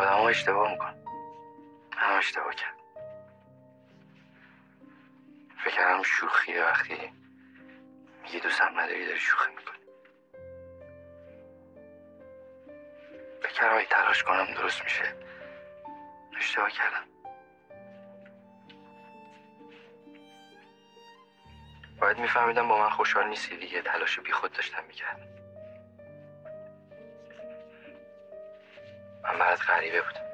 آدم اشتباه میکن هم اشتباه کرد. فکرم شوخیه وقتی میگه دوستم نداری داری شوخی می‌کنی. فکرم ای تلاش کنم درست میشه. اشتباه کردم. باید میفهمیدم با من خوشحال نیستی دیگه. تلاش بی خود داشتم می‌کردم. من برات غریبه بودم.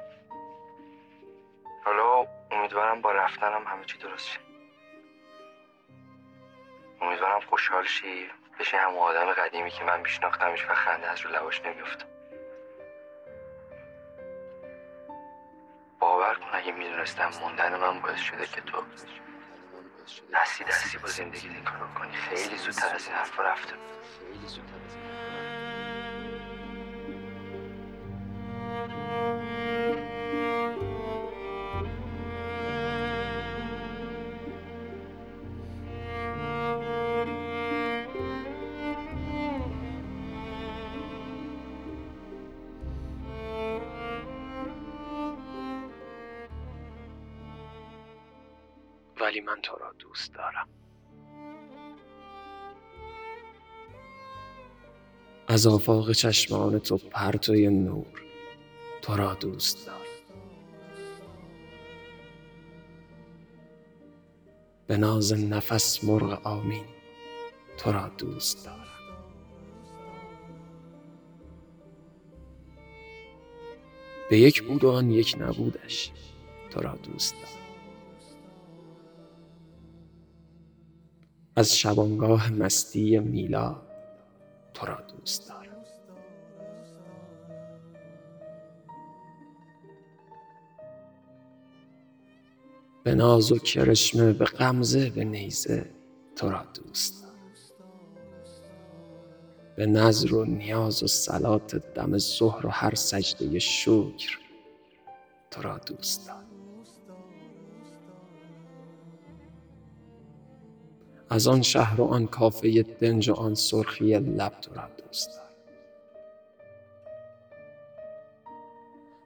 حالا امیدوارم با رفتنم همه چی درست شه. امیدوارم خوشحال شی بشه همون آدم قدیمی که من میشناختمش و خنده از رو لباش نمیفتم باور کن اگه می‌دونستم موندن من باعث شده که تو دستی دستی با زندگی این کنی. خیلی زودتر از این حرف رفتم ولی من تو را دوست دارم. از آفاق چشمان تو پرتوی نور. تو را دوست دارم به ناز نفس مرغ آمین تو را دوست دارم به یک بود و آن یک نبودش تو را دوست دارم از شبانگاه مستی میلا تو را دوست دارم به ناز و کرشمه به غمزه به نیزه تو را دوست. به نظر و نیاز و صلات دم ظهر و هر سجده شکر تو را دوست دارم. از آن شهر و آن کافه دنج و آن سرخی لب تو را دوست دارم.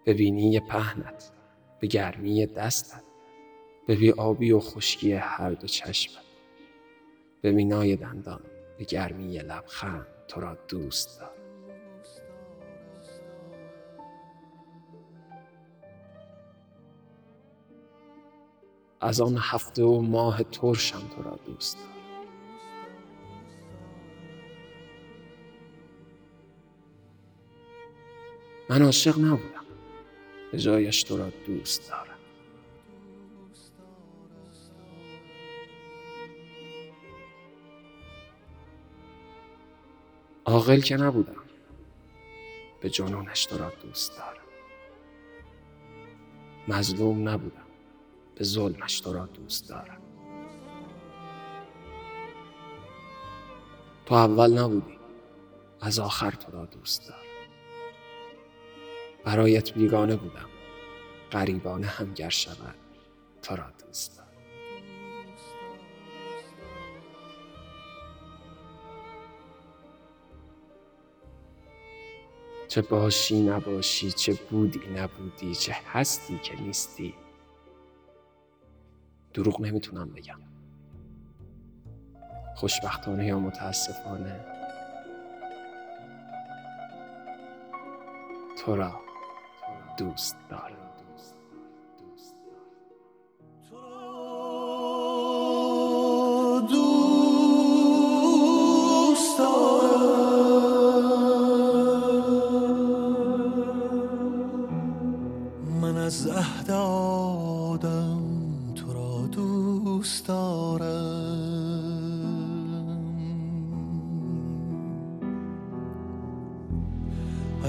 به بینی پهنت به گرمی دستت به بی آبی و خشکی هر دو چشمت به مینای دندان به گرمی لبخند تو را دوست دارم. از آن هفته و ماه ترشم تو را دوست دارم. من عاشق نبودم. به جایش تو را دوست دارم. عاقل که نبودم. به جنونش تو را دوست دارم. مظلوم نبودم. به ظلمش تو را دوست دارم. تو اول نبودی. از آخر تو را دوست دارم. برایت بیگانه بودم. غریبانه هم گر شود تو را دوست دارم. چه باشی نباشی چه بودی نبودی چه هستی که نیستی. دروغ نمی‌تونم بگم. خوشبختانه یا متاسفانه. تو را دوست دارم.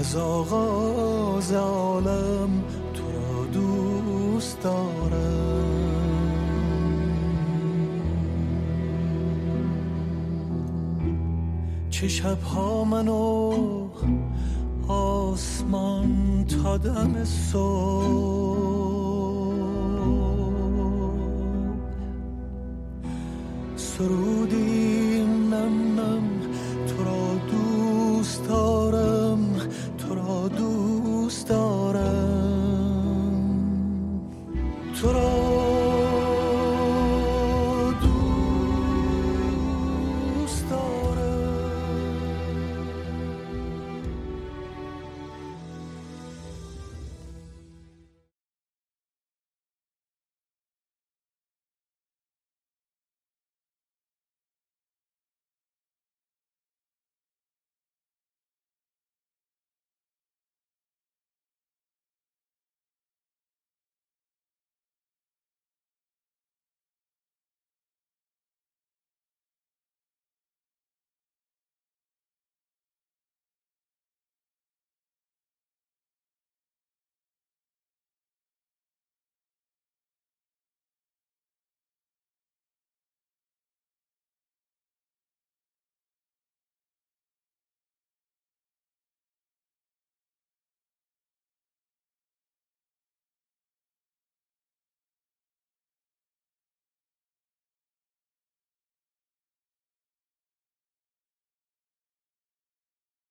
از آغاز عالم تو را دوست دارم. چه شبها منو آسمان تا دم صبح